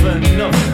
for nothing.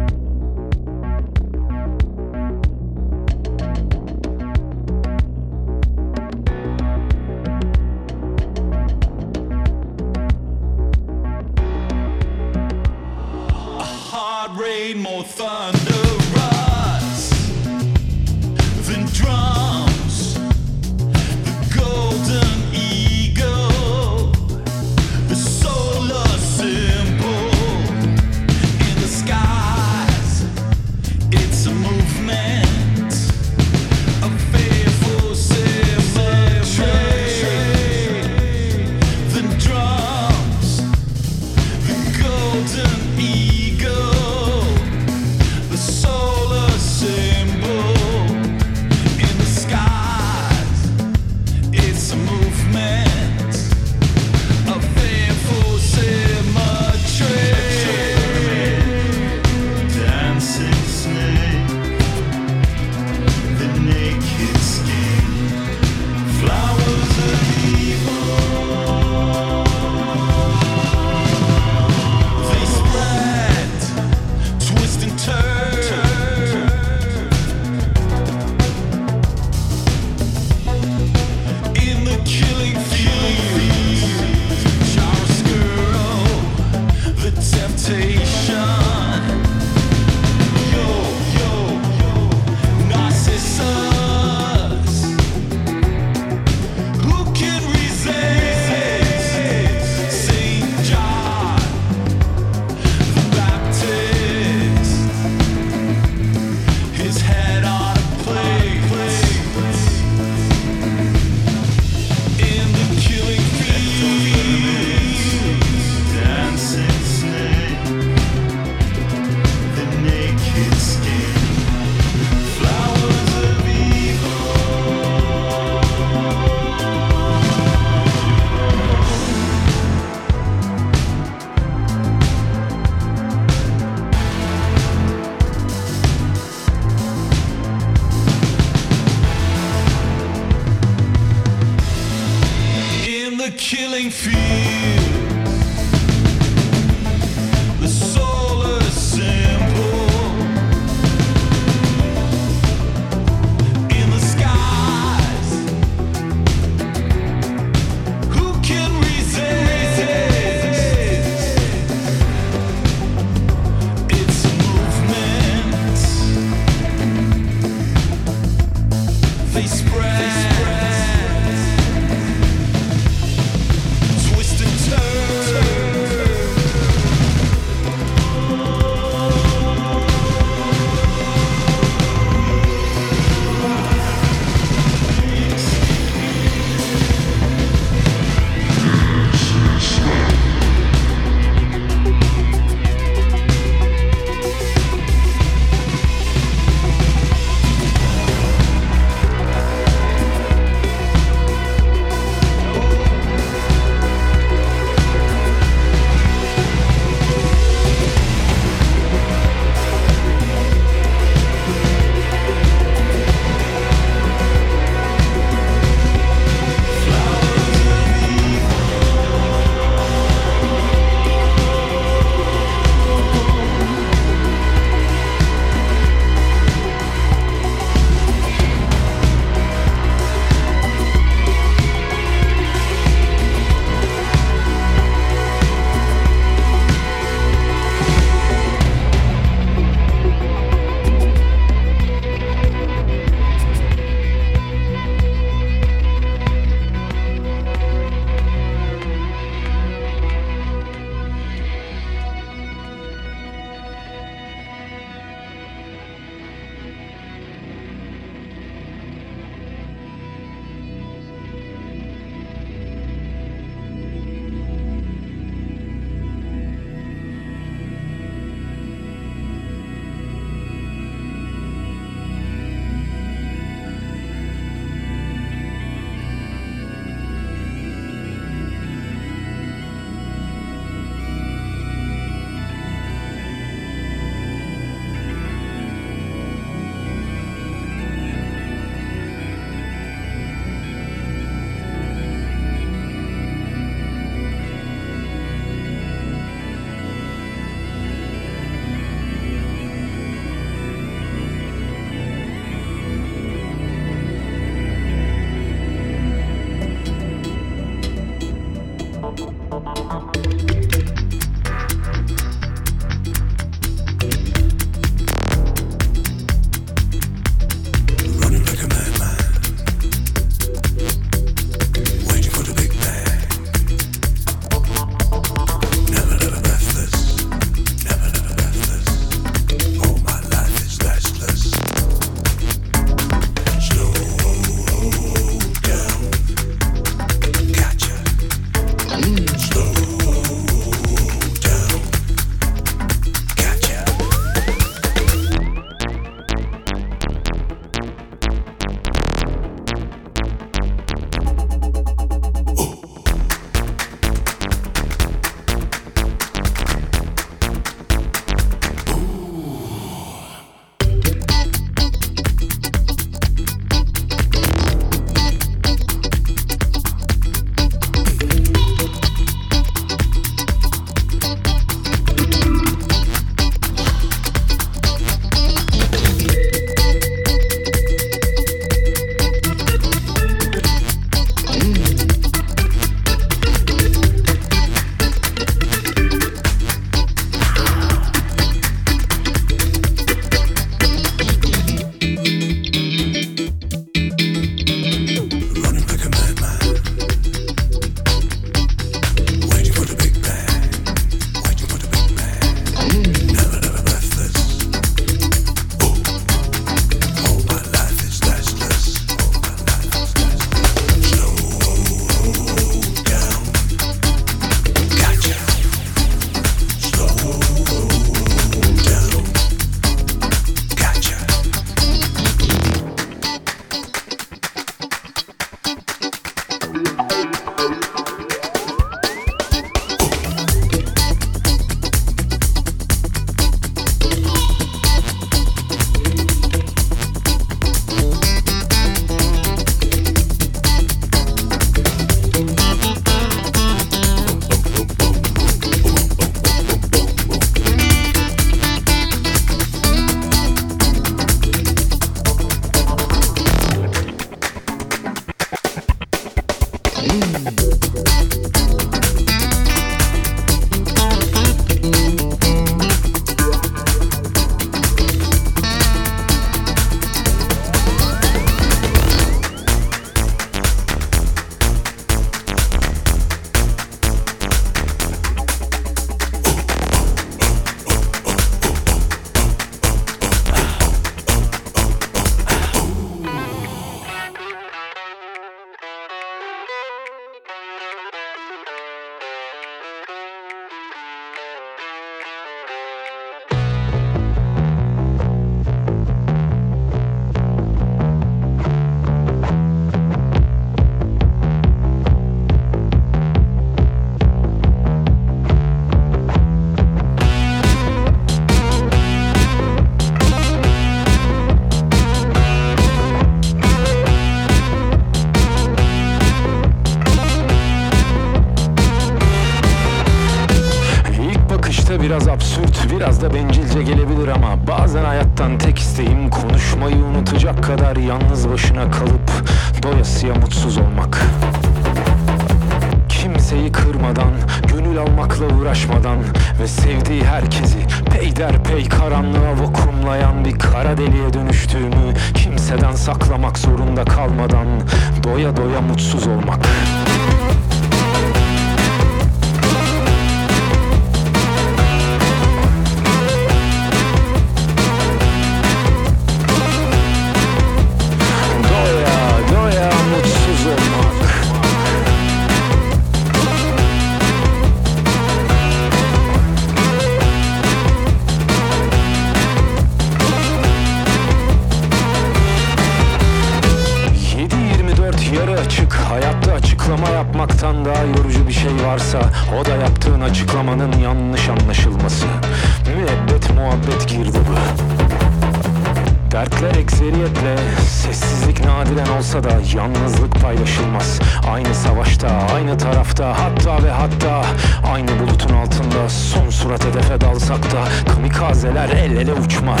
Ekseriyetle sessizlik nadiren olsa da yalnızlık paylaşılmaz. Aynı savaşta, aynı tarafta hatta ve hatta Aynı bulutun altında son surat hedefe dalsak da Kamikazeler el ele uçmaz.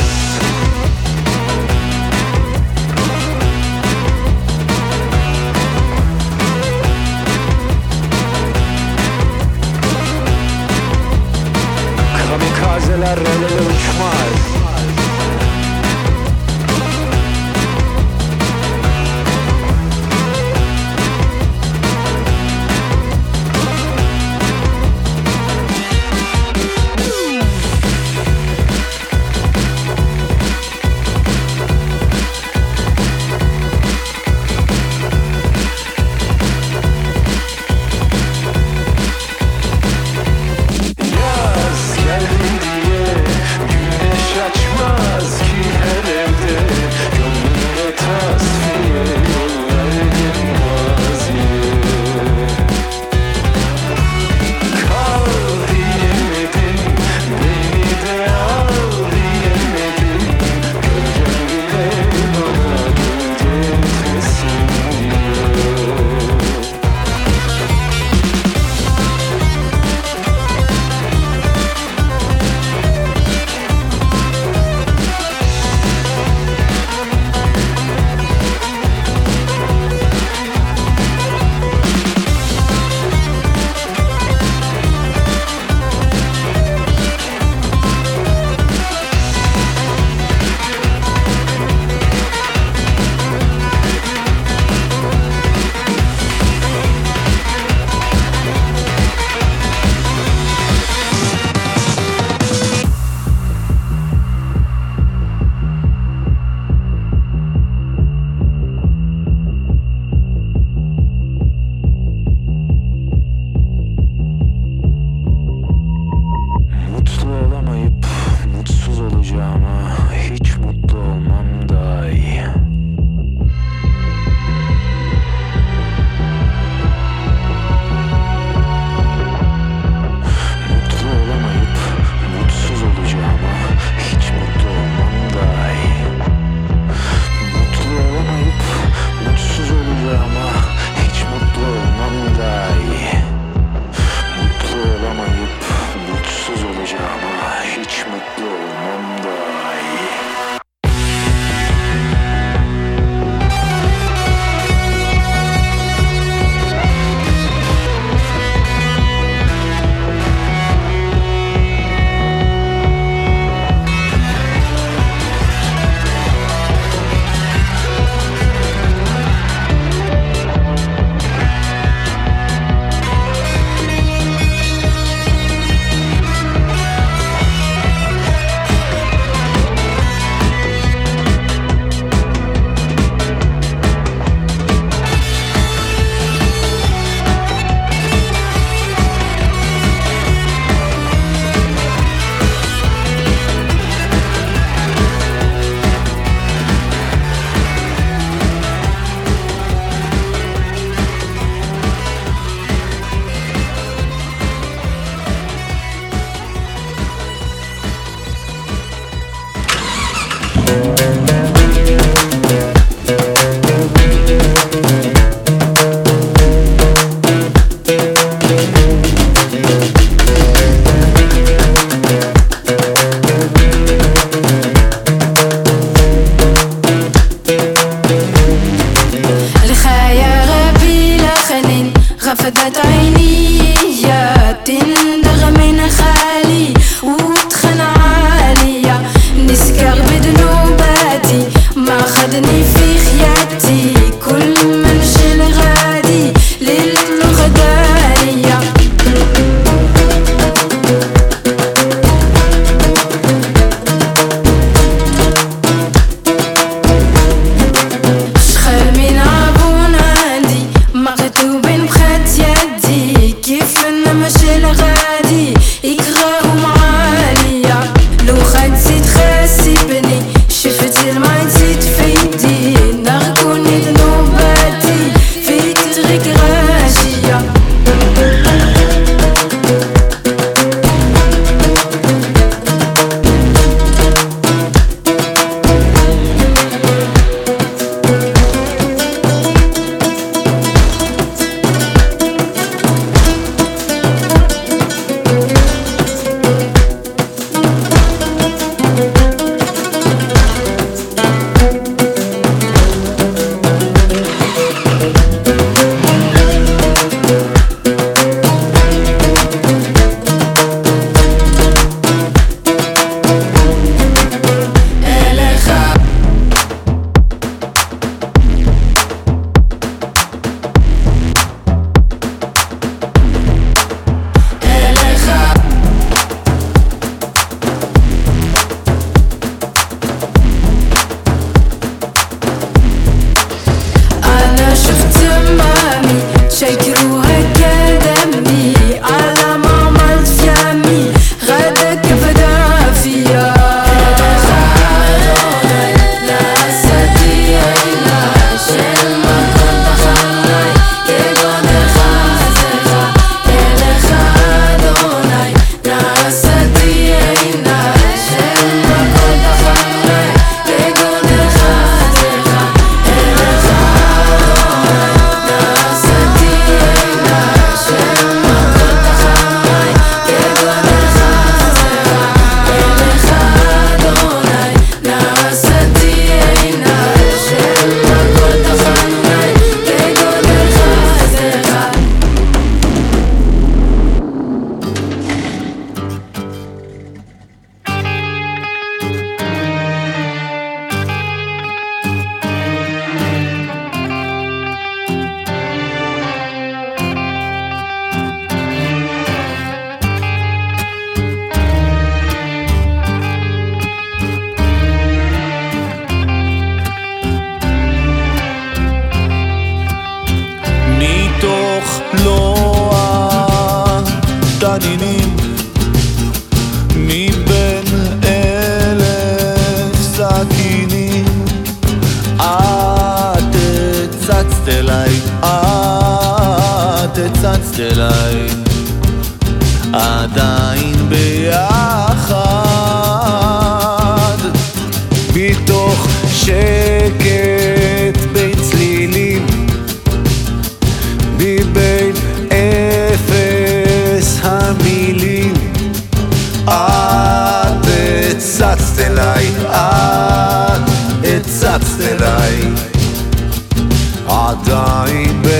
Kamikazeler el ele uçmaz.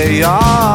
they are.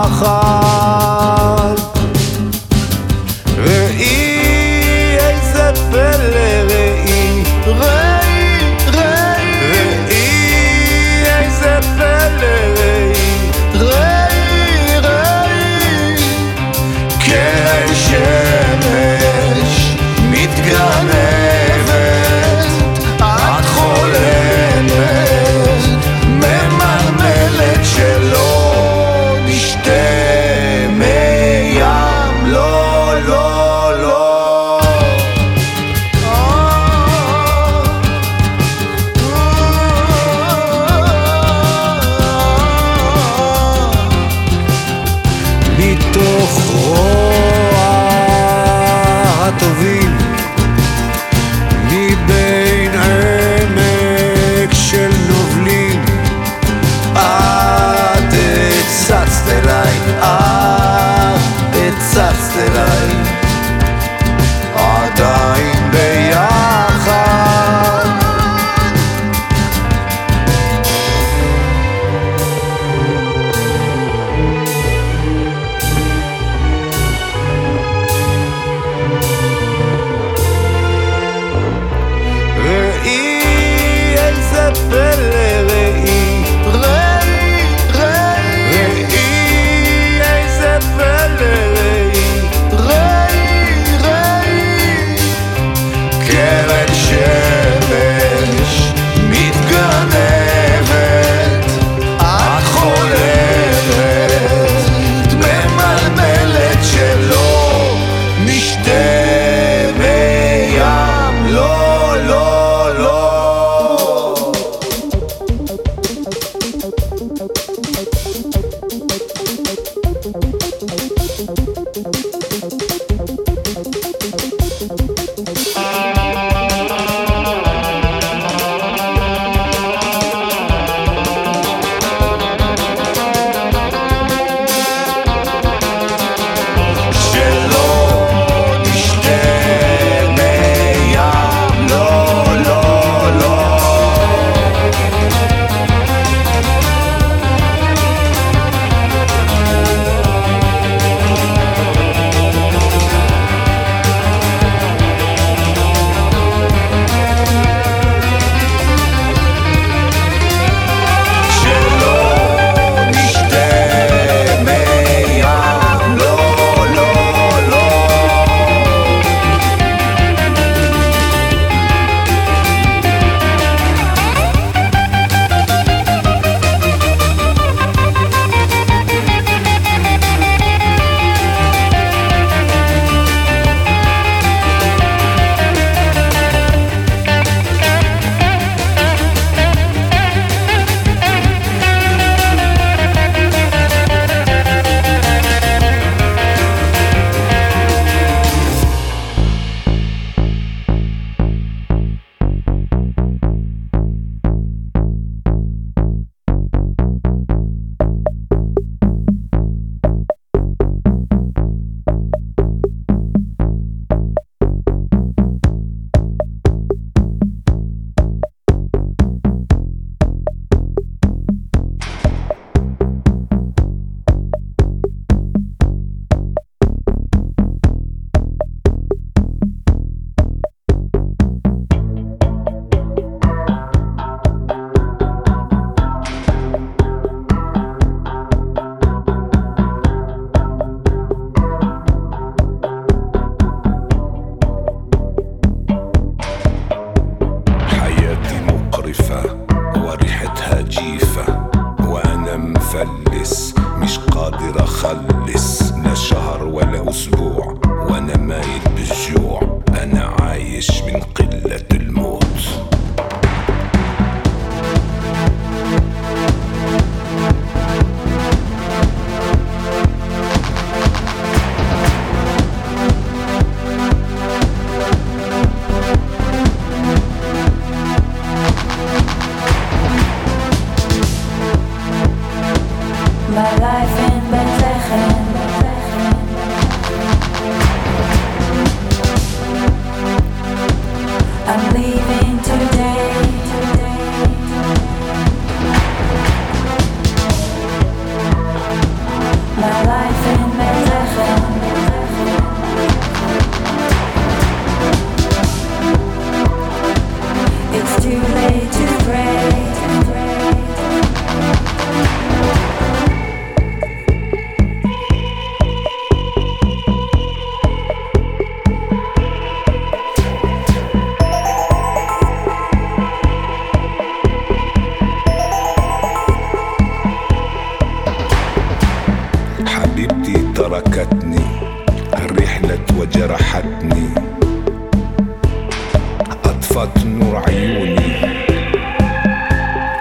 أضاءت نور عيوني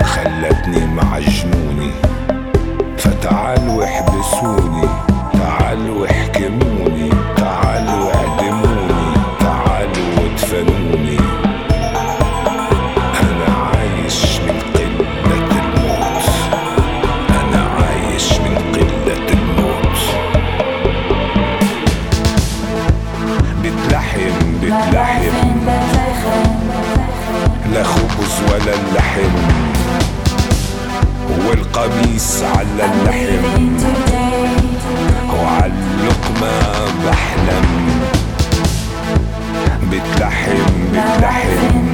خلتني مع جنوني فتعالوا احبسوني اللحم. وعلى اللقمة بحلم. بتلحم بتلحم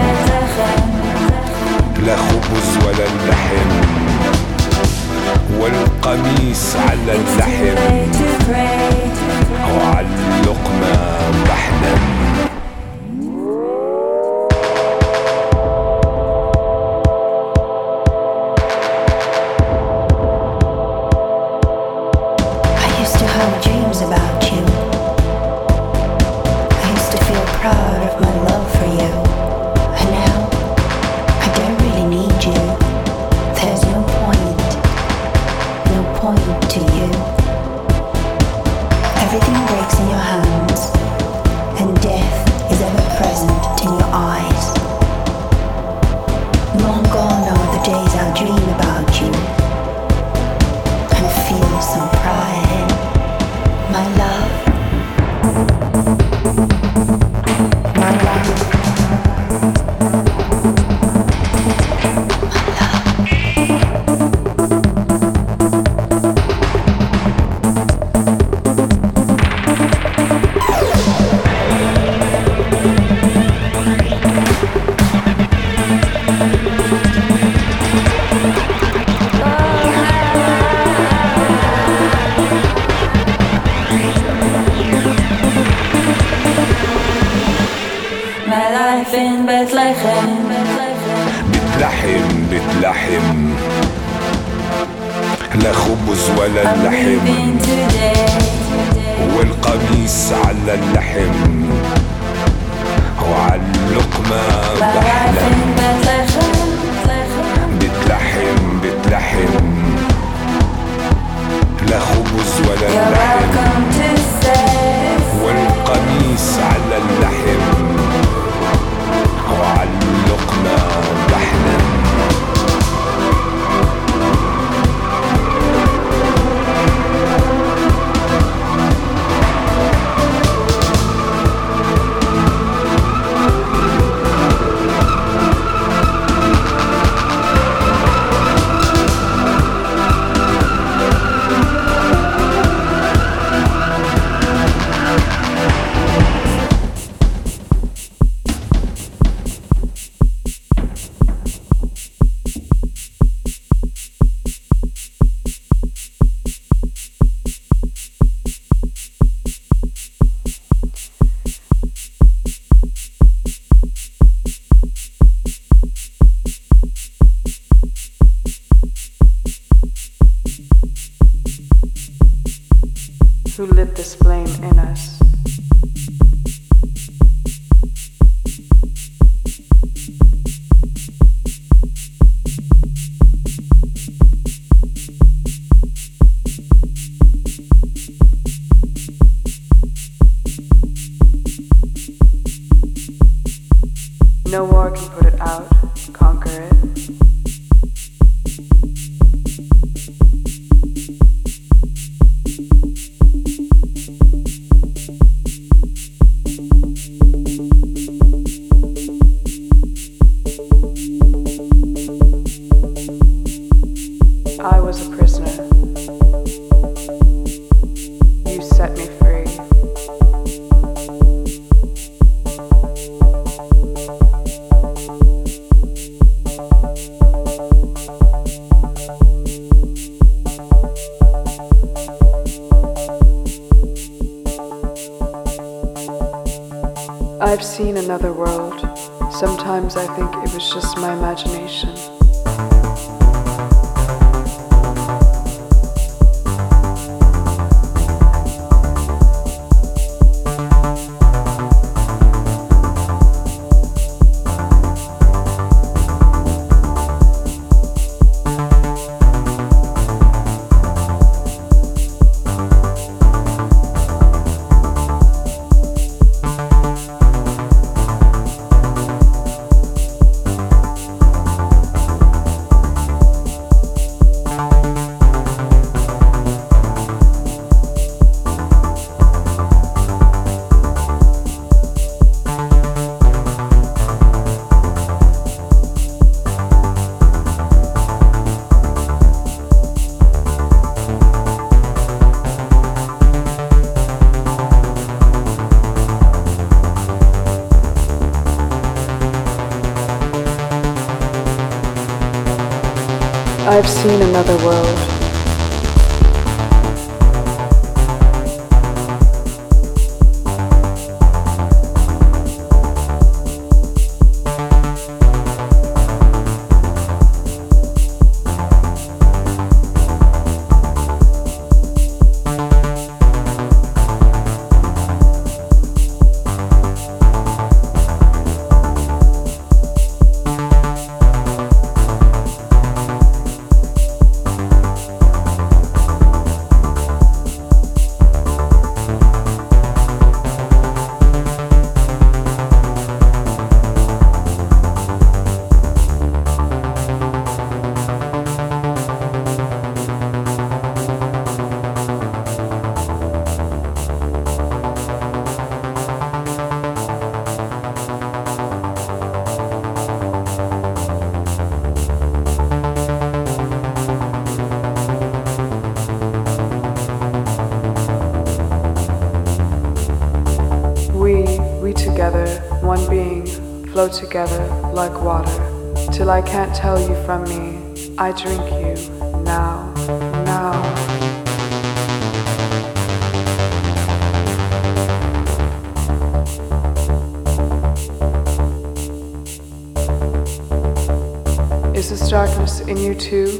لا خبز ولا اللحم. والقميص على اللحم. وعلى اللقمة بحلم. No war can another world. Sometimes I think it was just my imagination. I've seen another world. Flow together like water. Till I can't tell you from me, I drink you now, now. Is this darkness in you too?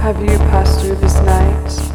Have you passed through this night?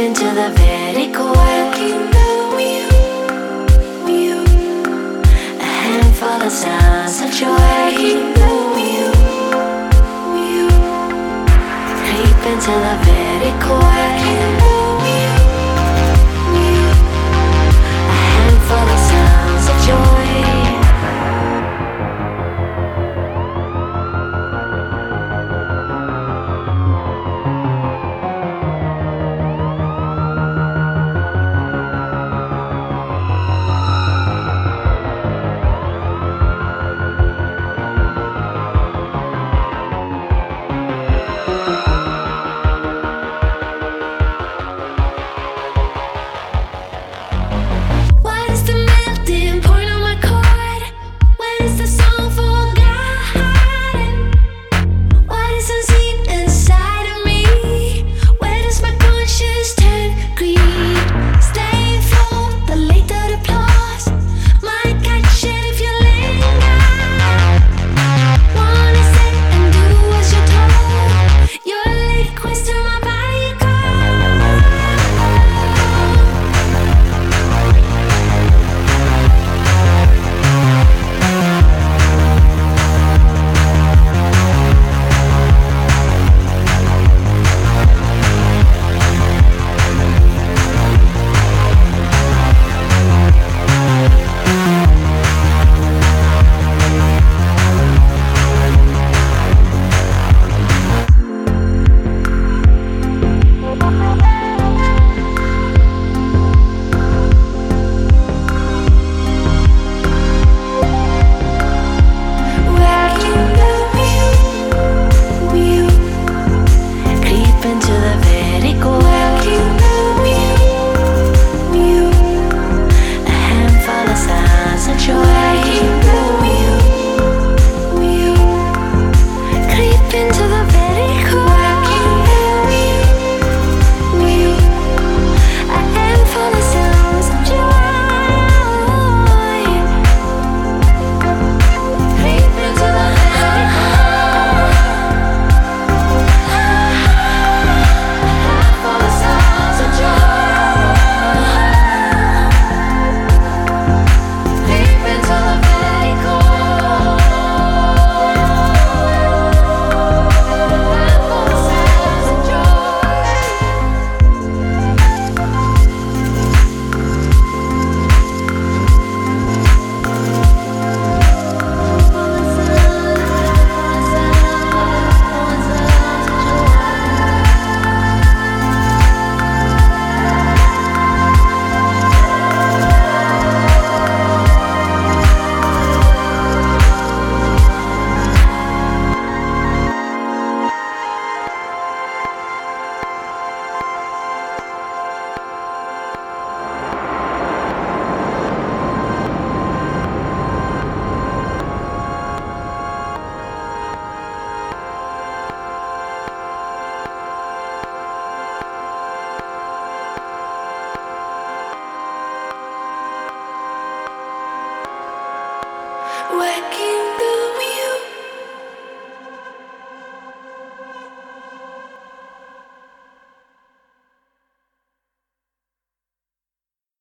into the very core. A handful of sounds of joy. Creep into the very core.